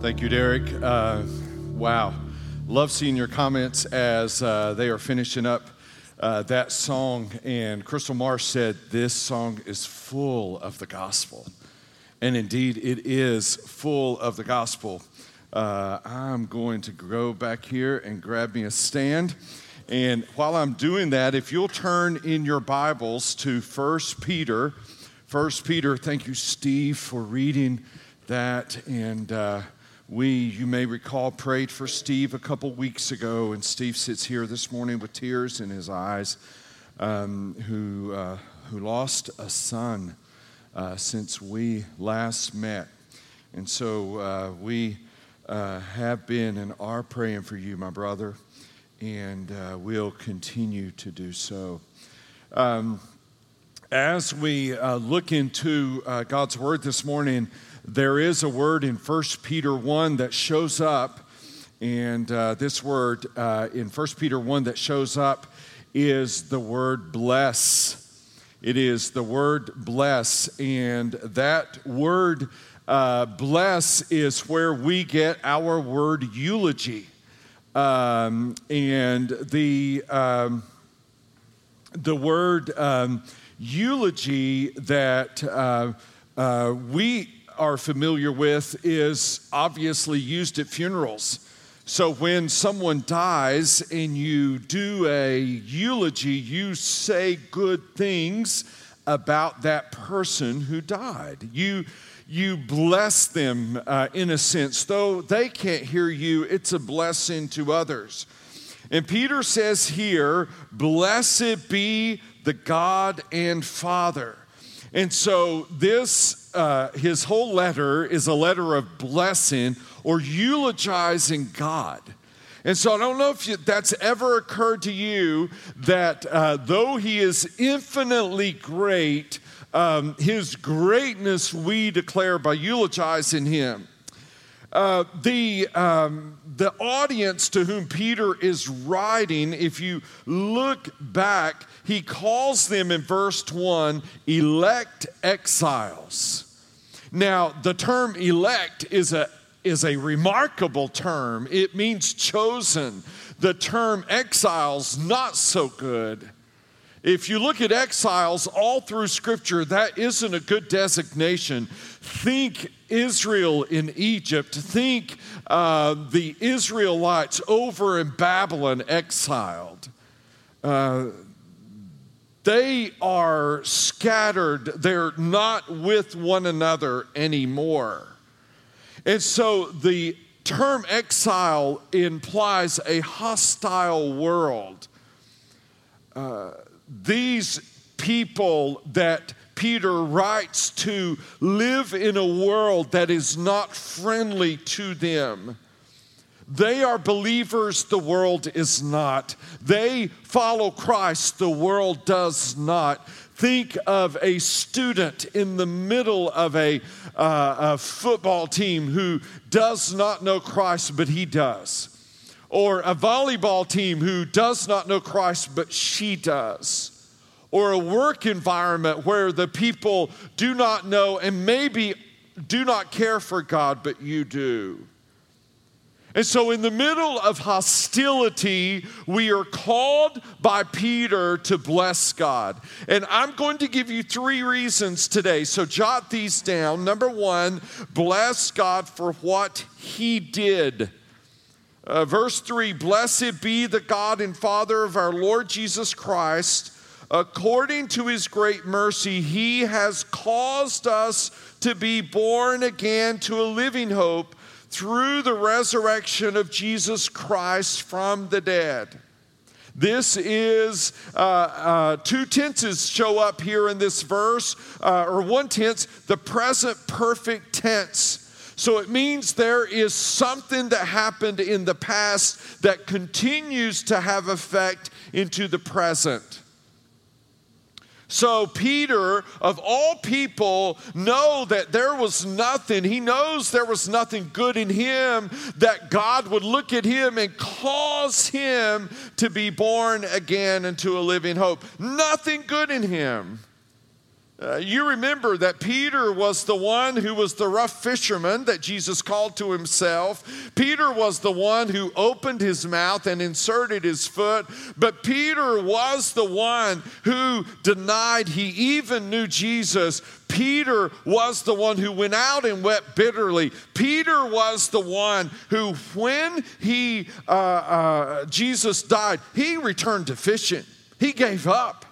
Thank you, Derek. Uh, wow. Love seeing your comments as uh, they are finishing up uh, that song. And Crystal Marsh said, This song is full of the gospel. And indeed, it is full of the gospel. Uh, I'm going to go back here and grab me a stand. And while I'm doing that, if you'll turn in your Bibles to 1 Peter, 1 Peter, thank you, Steve, for reading that. And uh, we, you may recall, prayed for Steve a couple weeks ago, and Steve sits here this morning with tears in his eyes, um, who, uh, who lost a son uh, since we last met. And so uh, we uh, have been and are praying for you, my brother, and uh, we'll continue to do so. Um, as we uh, look into God's Word this morning, there is a word in 1 Peter 1 that shows up, and uh, this word uh, in 1 Peter 1 that shows up is the word bless. It is the word bless, and that word uh, bless is where we get our word eulogy. Um, and the, um, the word um, eulogy that uh, uh, we are familiar with is obviously used at funerals. So when someone dies and you do a eulogy, you say good things about that person who died. You you bless them uh, in a sense, though they can't hear you. It's a blessing to others. And Peter says here, "Blessed be the God and Father." And so this uh, his whole letter is a letter of blessing or eulogizing God. And so I don't know if you, that's ever occurred to you that uh, though he is infinitely great, um, his greatness we declare by eulogizing him. Uh, the, um, the audience to whom Peter is writing, if you look back, he calls them in verse 1 elect exiles. Now, the term elect is a, is a remarkable term, it means chosen. The term exiles, not so good. If you look at exiles all through Scripture, that isn't a good designation. Think Israel in Egypt. Think uh, the Israelites over in Babylon exiled. Uh, they are scattered, they're not with one another anymore. And so the term exile implies a hostile world. Uh, these people that Peter writes to live in a world that is not friendly to them. They are believers, the world is not. They follow Christ, the world does not. Think of a student in the middle of a, uh, a football team who does not know Christ, but he does. Or a volleyball team who does not know Christ, but she does or a work environment where the people do not know and maybe do not care for God, but you do. And so, in the middle of hostility, we are called by Peter to bless God. And I'm going to give you three reasons today. So, jot these down. Number one, bless God for what he did. Uh, verse 3 Blessed be the God and Father of our Lord Jesus Christ According to his great mercy, he has caused us to be born again to a living hope through the resurrection of Jesus Christ from the dead. This is uh, uh, two tenses show up here in this verse, uh, or one tense, the present perfect tense. So it means there is something that happened in the past that continues to have effect into the present. So, Peter, of all people, know that there was nothing. He knows there was nothing good in him, that God would look at him and cause him to be born again into a living hope. Nothing good in him. Uh, you remember that Peter was the one who was the rough fisherman that Jesus called to himself. Peter was the one who opened his mouth and inserted his foot. But Peter was the one who denied he even knew Jesus. Peter was the one who went out and wept bitterly. Peter was the one who, when he uh, uh, Jesus died, he returned to fishing. He gave up.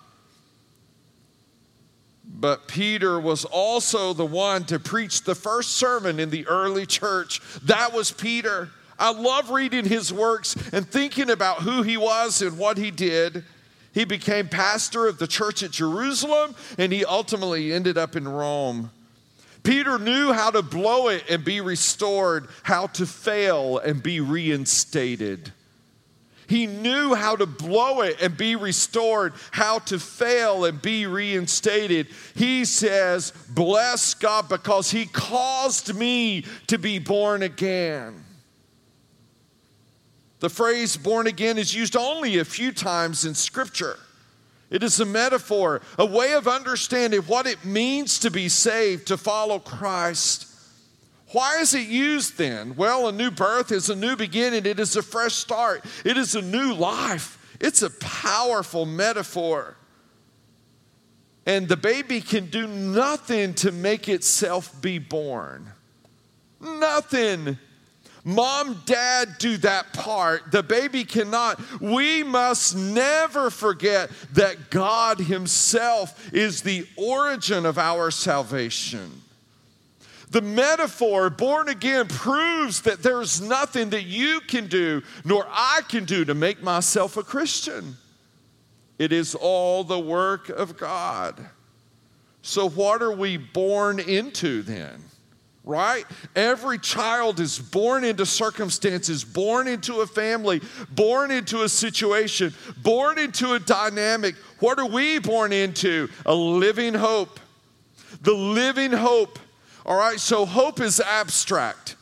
But Peter was also the one to preach the first sermon in the early church. That was Peter. I love reading his works and thinking about who he was and what he did. He became pastor of the church at Jerusalem and he ultimately ended up in Rome. Peter knew how to blow it and be restored, how to fail and be reinstated. He knew how to blow it and be restored, how to fail and be reinstated. He says, Bless God because He caused me to be born again. The phrase born again is used only a few times in Scripture. It is a metaphor, a way of understanding what it means to be saved, to follow Christ. Why is it used then? Well, a new birth is a new beginning, it is a fresh start, it is a new life. It's a powerful metaphor. And the baby can do nothing to make itself be born. Nothing. Mom, dad do that part. The baby cannot. We must never forget that God Himself is the origin of our salvation. The metaphor, born again, proves that there's nothing that you can do nor I can do to make myself a Christian. It is all the work of God. So, what are we born into then? Right? Every child is born into circumstances, born into a family, born into a situation, born into a dynamic. What are we born into? A living hope. The living hope all right, so hope is abstract.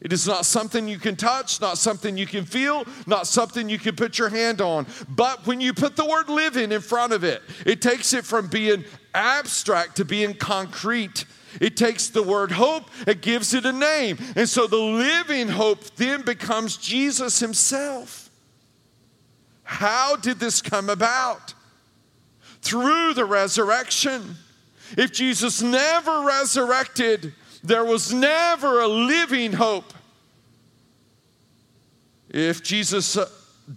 It is not something you can touch, not something you can feel, not something you can put your hand on. But when you put the word living in front of it, it takes it from being abstract to being concrete. It takes the word hope, it gives it a name. And so the living hope then becomes Jesus himself. How did this come about? Through the resurrection. If Jesus never resurrected, there was never a living hope. If Jesus uh,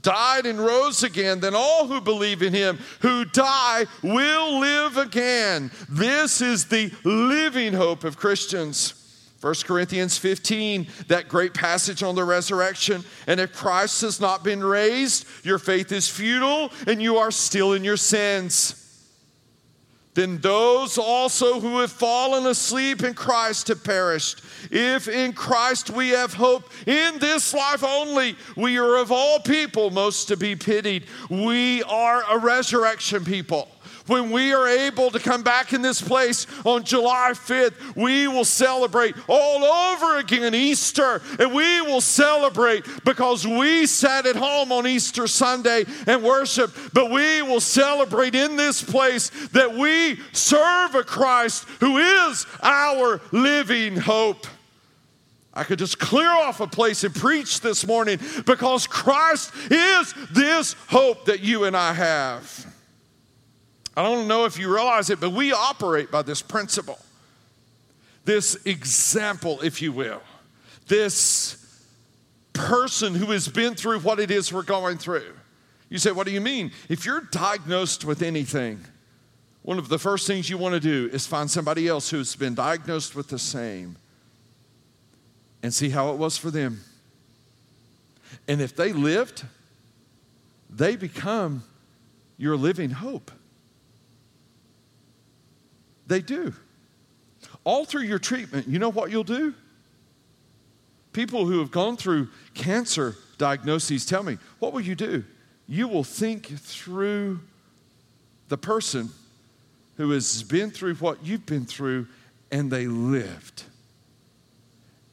died and rose again, then all who believe in him who die will live again. This is the living hope of Christians. 1 Corinthians 15, that great passage on the resurrection. And if Christ has not been raised, your faith is futile and you are still in your sins then those also who have fallen asleep in Christ have perished. If in Christ we have hope in this life only, we are of all people most to be pitied. We are a resurrection people when we are able to come back in this place on July 5th, we will celebrate all over again Easter. And we will celebrate because we sat at home on Easter Sunday and worship, but we will celebrate in this place that we serve a Christ who is our living hope. I could just clear off a place and preach this morning because Christ is this hope that you and I have. I don't know if you realize it, but we operate by this principle, this example, if you will, this person who has been through what it is we're going through. You say, What do you mean? If you're diagnosed with anything, one of the first things you want to do is find somebody else who's been diagnosed with the same and see how it was for them. And if they lived, they become your living hope. They do. Through your treatment, you know what you'll do? People who have gone through cancer diagnoses tell me, what will you do? You will think through the person who has been through what you've been through and they lived.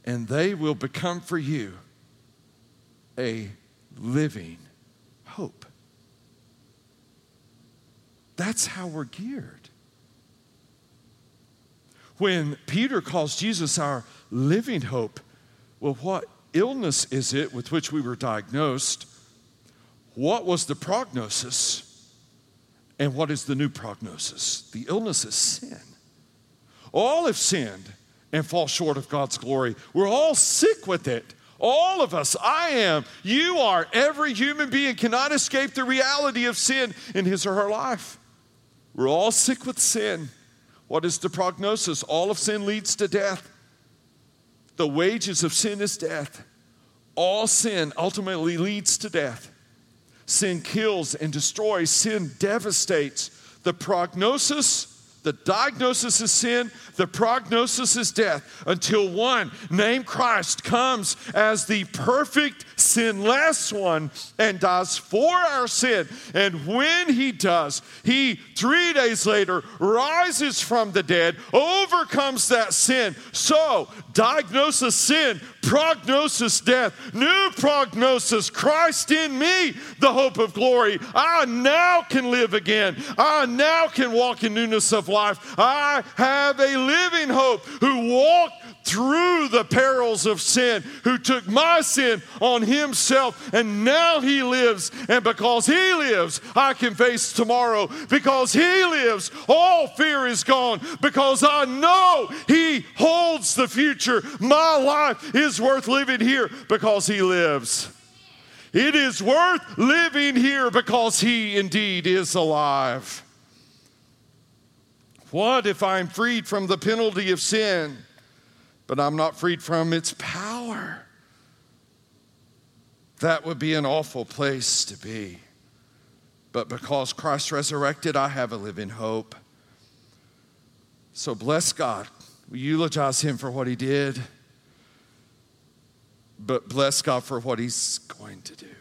And they will become for you a living hope. That's how we're geared. When Peter calls Jesus our living hope, well, what illness is it with which we were diagnosed? What was the prognosis? And what is the new prognosis? The illness is sin. All have sinned and fall short of God's glory. We're all sick with it. All of us, I am, you are, every human being cannot escape the reality of sin in his or her life. We're all sick with sin. What is the prognosis? All of sin leads to death. The wages of sin is death. All sin ultimately leads to death. Sin kills and destroys, sin devastates. The prognosis the diagnosis is sin, the prognosis is death, until one named Christ comes as the perfect, sinless one and dies for our sin. And when he does, he three days later rises from the dead, overcomes that sin. So, diagnosis sin, prognosis death, new prognosis, Christ in me, the hope of glory. I now can live again. I now can walk in newness of life. I have a living hope who walked through the perils of sin, who took my sin on himself, and now he lives. And because he lives, I can face tomorrow. Because he lives, all fear is gone. Because I know he holds the future. My life is worth living here because he lives. It is worth living here because he indeed is alive. What if I'm freed from the penalty of sin, but I'm not freed from its power? That would be an awful place to be. But because Christ resurrected, I have a living hope. So bless God. We eulogize him for what he did, but bless God for what he's going to do.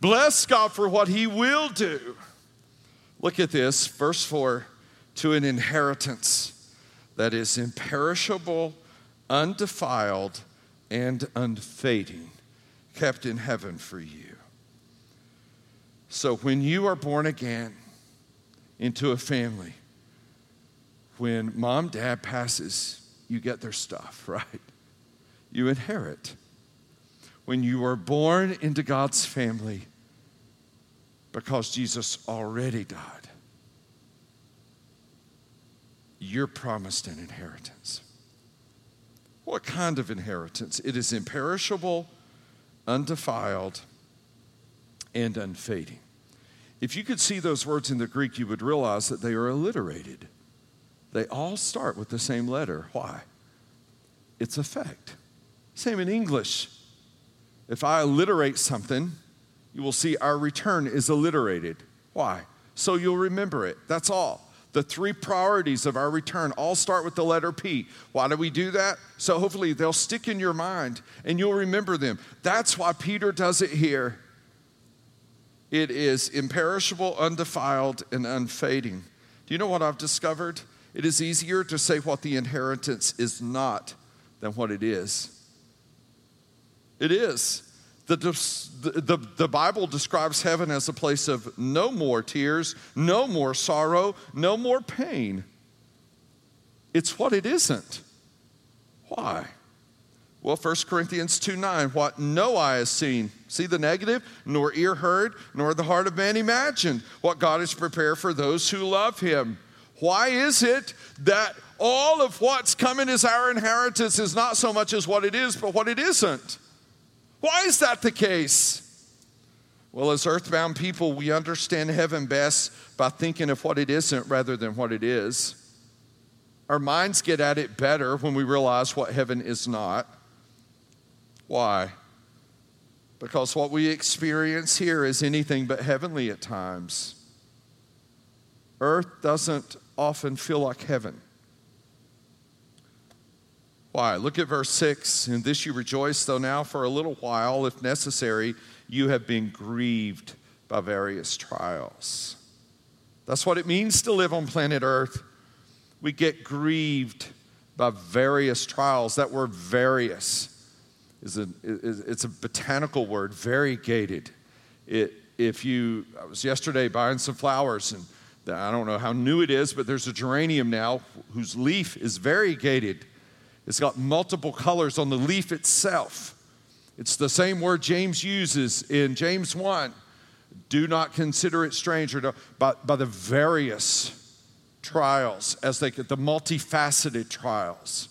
Bless God for what he will do. Look at this, verse 4 to an inheritance that is imperishable, undefiled, and unfading, kept in heaven for you. So when you are born again into a family, when mom, dad passes, you get their stuff, right? You inherit. When you are born into God's family, because Jesus already died, you're promised an inheritance. What kind of inheritance? It is imperishable, undefiled, and unfading. If you could see those words in the Greek, you would realize that they are alliterated. They all start with the same letter. Why? It's effect. Same in English. If I alliterate something, you will see our return is alliterated. Why? So you'll remember it. That's all. The three priorities of our return all start with the letter P. Why do we do that? So hopefully they'll stick in your mind and you'll remember them. That's why Peter does it here. It is imperishable, undefiled, and unfading. Do you know what I've discovered? It is easier to say what the inheritance is not than what it is. It is. The, the, the, Bible describes heaven as a place of no more tears, no more sorrow, no more pain. It's what it isn't. Why? Well, 1 Corinthians 2 9, what no eye has seen. See the negative? Nor ear heard, nor the heart of man imagined what God has prepared for those who love him. Why is it that all of what's coming as our inheritance is not so much as what it is, but what it isn't? Why is that the case? Well, as earthbound people, we understand heaven best by thinking of what it isn't rather than what it is. Our minds get at it better when we realize what heaven is not. Why? Because what we experience here is anything but heavenly at times. Earth doesn't often feel like heaven. Why? Look at verse 6. In this you rejoice, though now for a little while, if necessary, you have been grieved by various trials. That's what it means to live on planet Earth. We get grieved by various trials. That word various is a, it's a botanical word, variegated. It, if you, I was yesterday buying some flowers and I don't know how new it is, but there's a geranium now whose leaf is variegated. It's got multiple colors on the leaf itself. It's the same word James uses in James 1. Do not consider it strange or by, by the various trials as they get the multifaceted trials.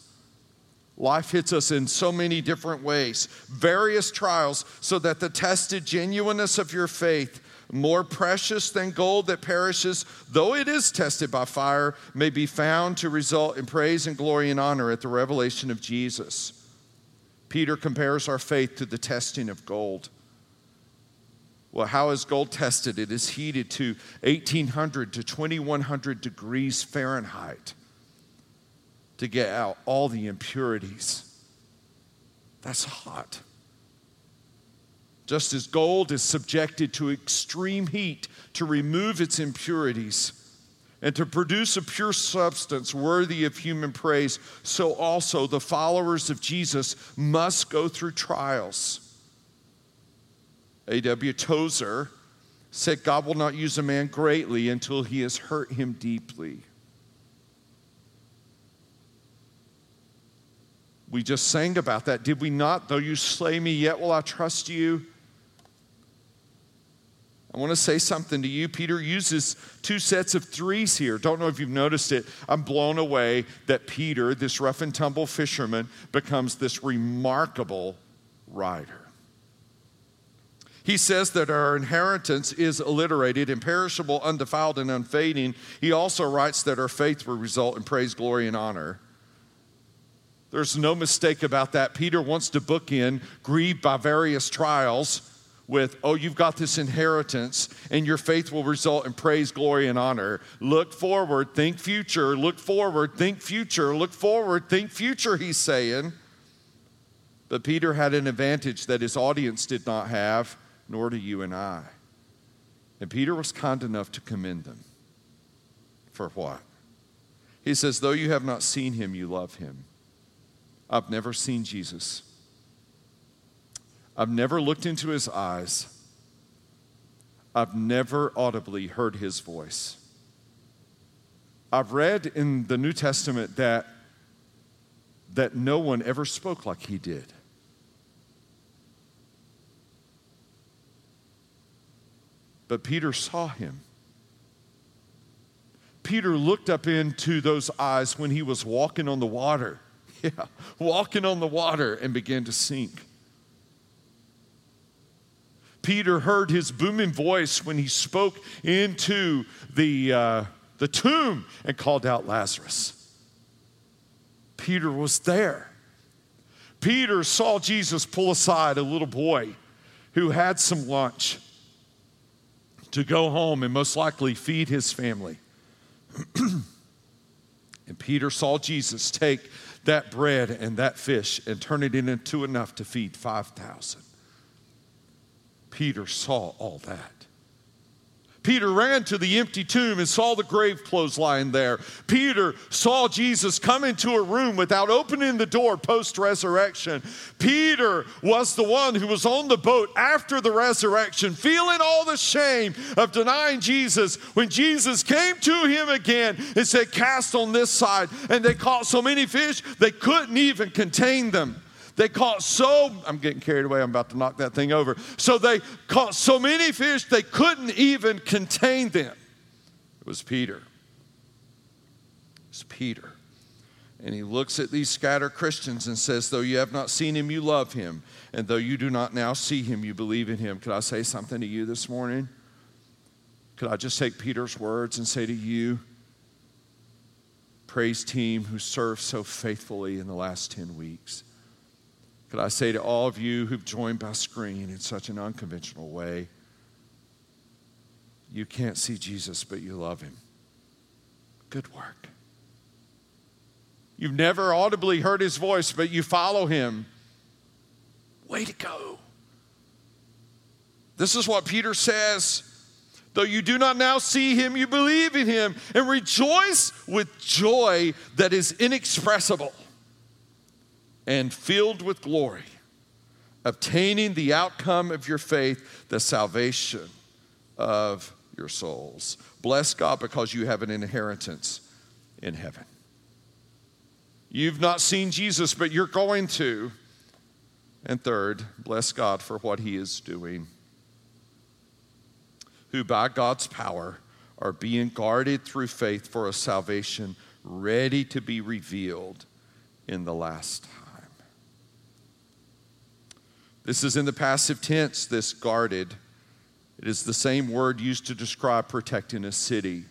Life hits us in so many different ways, various trials, so that the tested genuineness of your faith, more precious than gold that perishes, though it is tested by fire, may be found to result in praise and glory and honor at the revelation of Jesus. Peter compares our faith to the testing of gold. Well, how is gold tested? It is heated to 1800 to 2100 degrees Fahrenheit to get out all the impurities. That's hot. Just as gold is subjected to extreme heat to remove its impurities and to produce a pure substance worthy of human praise, so also the followers of Jesus must go through trials. A.W. Tozer said, God will not use a man greatly until he has hurt him deeply. We just sang about that, did we not? Though you slay me, yet will I trust you. I want to say something to you. Peter uses two sets of threes here. Don't know if you've noticed it. I'm blown away that Peter, this rough and tumble fisherman, becomes this remarkable writer. He says that our inheritance is alliterated, imperishable, undefiled, and unfading. He also writes that our faith will result in praise, glory, and honor. There's no mistake about that. Peter wants to book in, grieved by various trials, with, oh, you've got this inheritance, and your faith will result in praise, glory, and honor. Look forward, think future, look forward, think future, look forward, think future, he's saying. But Peter had an advantage that his audience did not have nor do you and I. And Peter was kind enough to commend them. For what? He says, Though you have not seen him, you love him. I've never seen Jesus. I've never looked into his eyes. I've never audibly heard his voice. I've read in the New Testament that, that no one ever spoke like he did. But Peter saw him. Peter looked up into those eyes when he was walking on the water. Yeah, walking on the water and began to sink. Peter heard his booming voice when he spoke into the, uh, the tomb and called out Lazarus. Peter was there. Peter saw Jesus pull aside a little boy who had some lunch to go home and most likely feed his family. and Peter saw Jesus take that bread and that fish and turn it into enough to feed 5,000. Peter saw all that. Peter ran to the empty tomb and saw the grave clothes lying there. Peter saw Jesus come into a room without opening the door post resurrection. Peter was the one who was on the boat after the resurrection, feeling all the shame of denying Jesus when Jesus came to him again and said, Cast on this side. And they caught so many fish, they couldn't even contain them. They caught so, I'm getting carried away, I'm about to knock that thing over. So they caught so many fish they couldn't even contain them. It was Peter. It was Peter. And he looks at these scattered Christians and says, Though you have not seen him, you love him. And though you do not now see him, you believe in him. Could I say something to you this morning? Could I just take Peter's words and say to you, praise team who served so faithfully in the last 10 weeks? Could I say to all of you who've joined by screen in such an unconventional way, you can't see Jesus, but you love him. Good work. You've never audibly heard his voice, but you follow him. Way to go. This is what Peter says. Though you do not now see him, you believe in him and rejoice with joy that is inexpressible and filled with glory, obtaining the outcome of your faith, the salvation of your souls. Bless God because you have an inheritance in heaven. You've not seen Jesus, but you're going to. And third, bless God for what he is doing. Who by God's power are being guarded through faith for a salvation ready to be revealed in the last time. This is in the passive tense, this guarded. It is the same word used to describe protecting a city.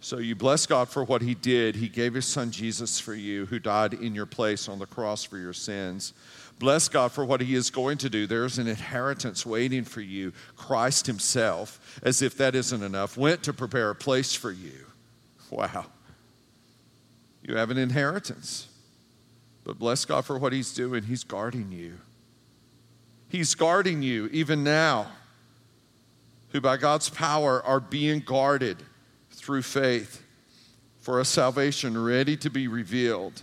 So you bless God for what He did. He gave His Son Jesus for you, who died in your place on the cross for your sins. Bless God for what He is going to do. There's an inheritance waiting for you. Christ Himself, as if that isn't enough, went to prepare a place for you. Wow. You have an inheritance. But bless God for what He's doing. He's guarding you. He's guarding you even now, who by God's power are being guarded through faith for a salvation ready to be revealed.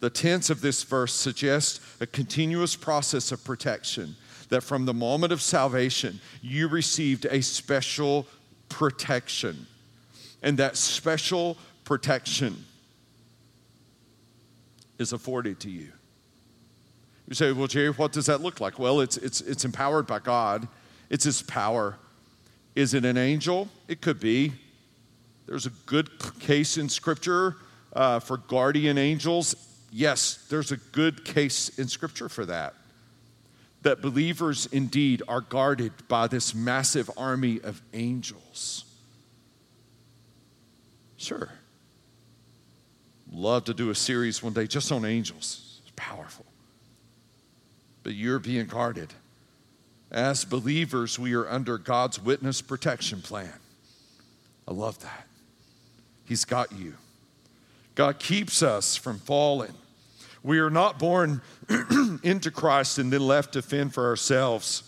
The tense of this verse suggests a continuous process of protection, that from the moment of salvation, you received a special protection. And that special protection is afforded to you. You say, well, Jerry, what does that look like? Well, it's, it's, it's empowered by God, it's His power. Is it an angel? It could be. There's a good case in Scripture uh, for guardian angels. Yes, there's a good case in Scripture for that. That believers indeed are guarded by this massive army of angels. Sure. Love to do a series one day just on angels. It's powerful. But you're being guarded. As believers, we are under God's witness protection plan. I love that. He's got you. God keeps us from falling. We are not born into Christ and then left to fend for ourselves.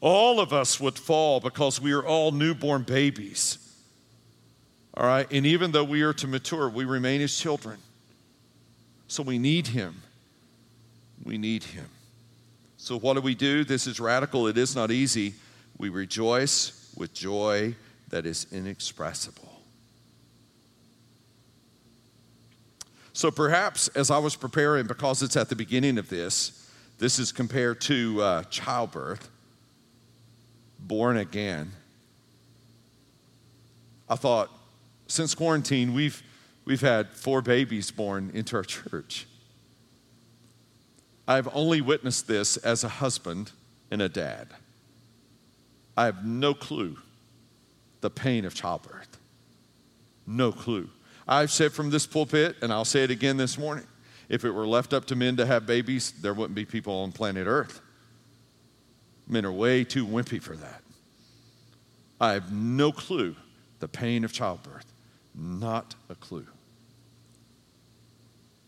All of us would fall because we are all newborn babies. All right? And even though we are to mature, we remain as children. So we need Him. We need Him. So, what do we do? This is radical. It is not easy. We rejoice with joy that is inexpressible. So, perhaps as I was preparing, because it's at the beginning of this, this is compared to uh, childbirth, born again. I thought, since quarantine, we've, we've had four babies born into our church. I've only witnessed this as a husband and a dad. I have no clue the pain of childbirth. No clue. I've said from this pulpit, and I'll say it again this morning if it were left up to men to have babies, there wouldn't be people on planet Earth. Men are way too wimpy for that. I have no clue the pain of childbirth. Not a clue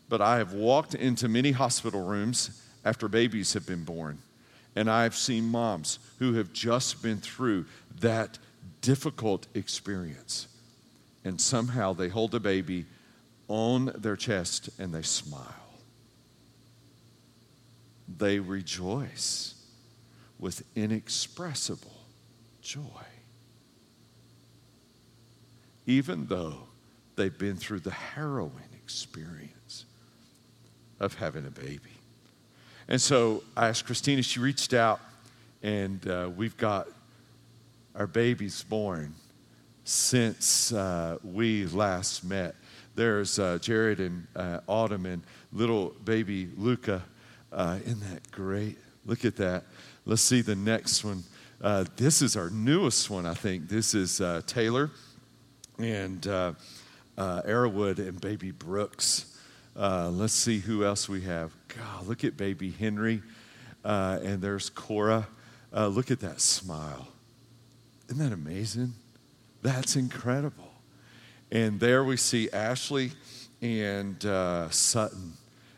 but I have walked into many hospital rooms after babies have been born, and I've seen moms who have just been through that difficult experience. And somehow they hold a baby on their chest and they smile. They rejoice with inexpressible joy. Even though they've been through the harrowing experience of having a baby. And so I asked Christina, she reached out, and uh, we've got our babies born since uh, we last met. There's uh, Jared and uh, Autumn and little baby Luca. Uh, isn't that great? Look at that. Let's see the next one. Uh, this is our newest one, I think. This is Taylor and Arrowwood and baby Brooks. Uh, let's see who else we have. God, look at baby Henry. Uh, and there's Cora. Uh, look at that smile. Isn't that amazing? That's incredible. And there we see Ashley and uh, Sutton.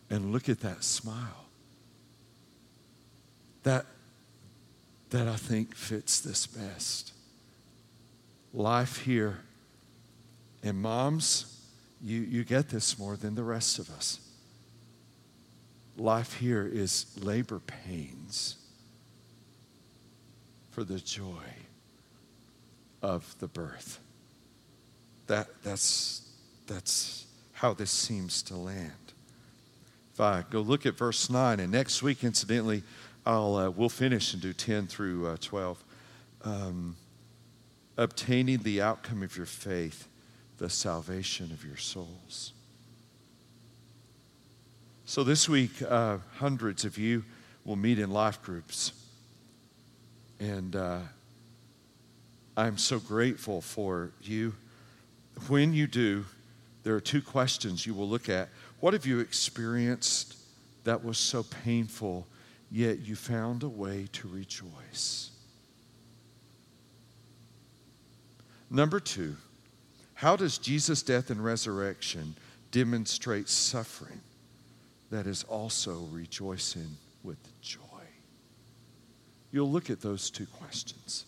And look at that smile. That, that I think fits this best. Life here. And moms, you, you get this more than the rest of us. Life here is labor pains. for the joy of the birth. That, that's, that's how this seems to land. If I go look at verse 9, and next week, incidentally, I'll, uh, we'll finish and do 10 through uh, 12. Um, obtaining the outcome of your faith, the salvation of your souls. So this week, uh, hundreds of you will meet in life groups. And uh, I'm so grateful for you. When you do, there are two questions you will look at. What have you experienced that was so painful, yet you found a way to rejoice? Number two, how does Jesus' death and resurrection demonstrate suffering that is also rejoicing with joy? You'll look at those two questions.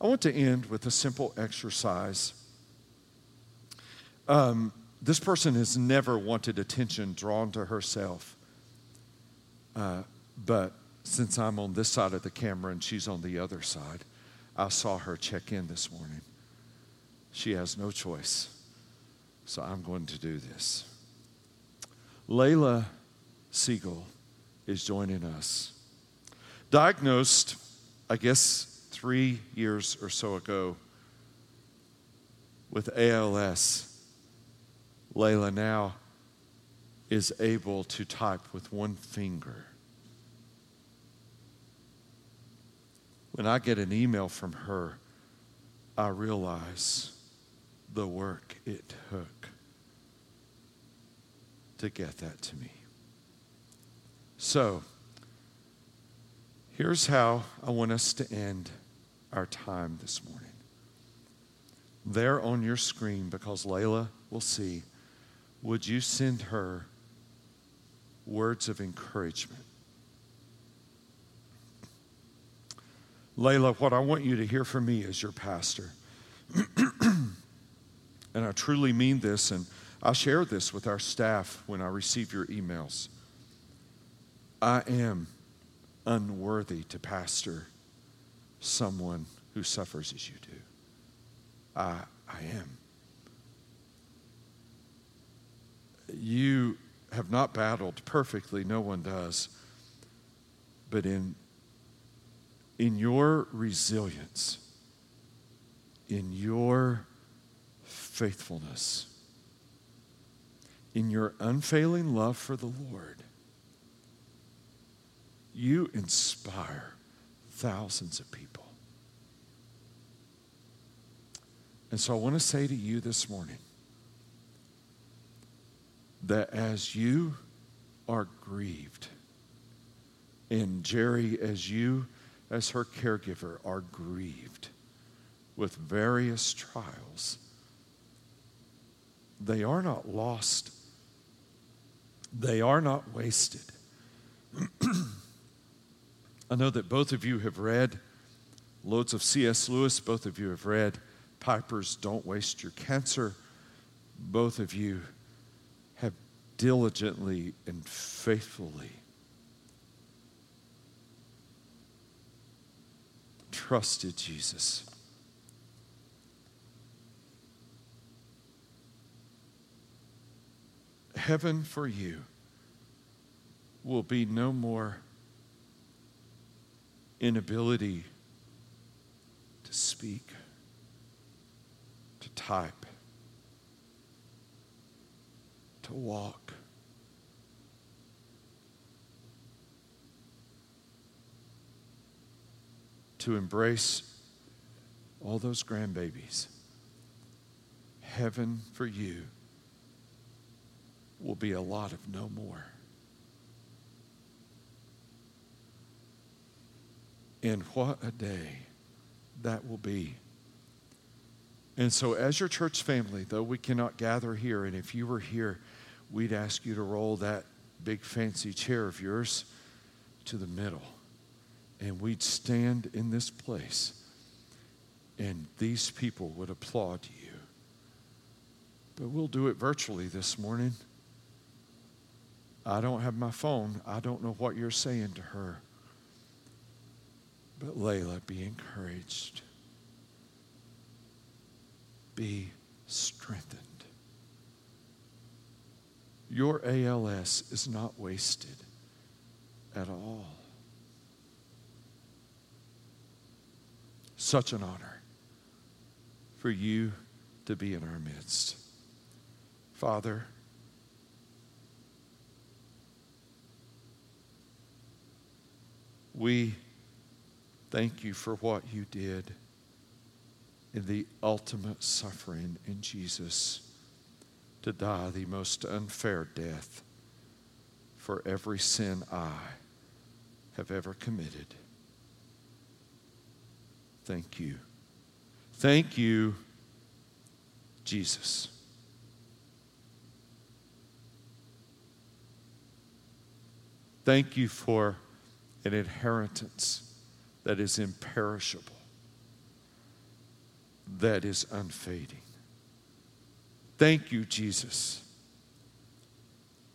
I want to end with a simple exercise. Um, this person has never wanted attention drawn to herself. Uh, but since I'm on this side of the camera and she's on the other side, I saw her check in this morning. She has no choice. So I'm going to do this. Layla Siegel is joining us. Diagnosed, I guess, three years or so ago with ALS, Layla now is able to type with one finger. When I get an email from her, I realize the work it took to get that to me. So, Here's how I want us to end our time this morning. There on your screen, because Layla will see, would you send her words of encouragement? Layla, what I want you to hear from me as your pastor, and I truly mean this, and I share this with our staff when I receive your emails. I am unworthy to pastor someone who suffers as you do. I, I am. You have not battled perfectly, no one does. But in, in your resilience, in your faithfulness, in your unfailing love for the Lord, you inspire thousands of people. And so I want to say to you this morning that as you are grieved, and Jerry, as you, as her caregiver, are grieved with various trials, they are not lost, they are not wasted. I know that both of you have read loads of C.S. Lewis, both of you have read Piper's Don't Waste Your Cancer. Both of you have diligently and faithfully trusted Jesus. Heaven for you will be no more inability to speak, to type, to walk. To embrace all those grandbabies. Heaven for you will be a lot of no more. And what a day that will be. And so, as your church family, though we cannot gather here, and if you were here, we'd ask you to roll that big fancy chair of yours to the middle. And we'd stand in this place, and these people would applaud you. But we'll do it virtually this morning. I don't have my phone, I don't know what you're saying to her. But Layla, be encouraged. Be strengthened. Your ALS is not wasted at all. Such an honor for you to be in our midst. Father, we thank you for what you did in the ultimate suffering in Jesus to die the most unfair death for every sin I have ever committed. Thank you. Thank you, Jesus. Thank you for an inheritance that is imperishable, that is unfading. Thank you, Jesus,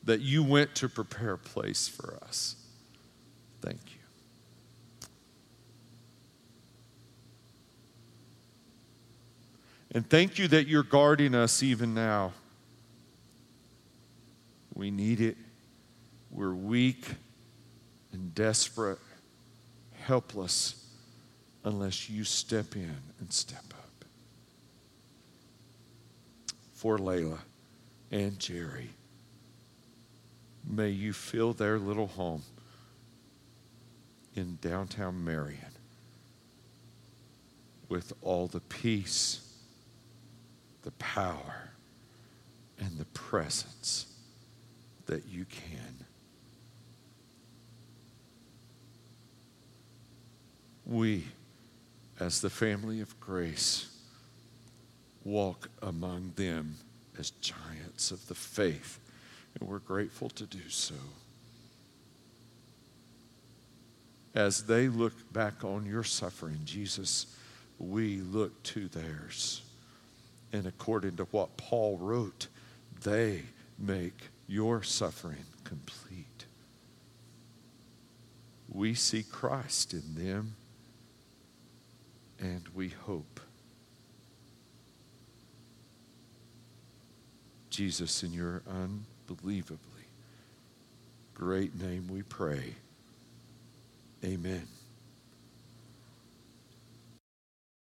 that you went to prepare a place for us. Thank you. And thank you that you're guarding us even now. We need it. We're weak and desperate, helpless, unless you step in and step up. For Layla and Jerry, may you fill their little home in downtown Marion with all the peace, the power, and the presence that you can. We, as the family of grace, walk among them as giants of the faith, and we're grateful to do so. As they look back on your suffering, Jesus, we look to theirs. And according to what Paul wrote, they make your suffering complete. We see Christ in them and we hope. Jesus, in your unbelievably great name we pray. Amen.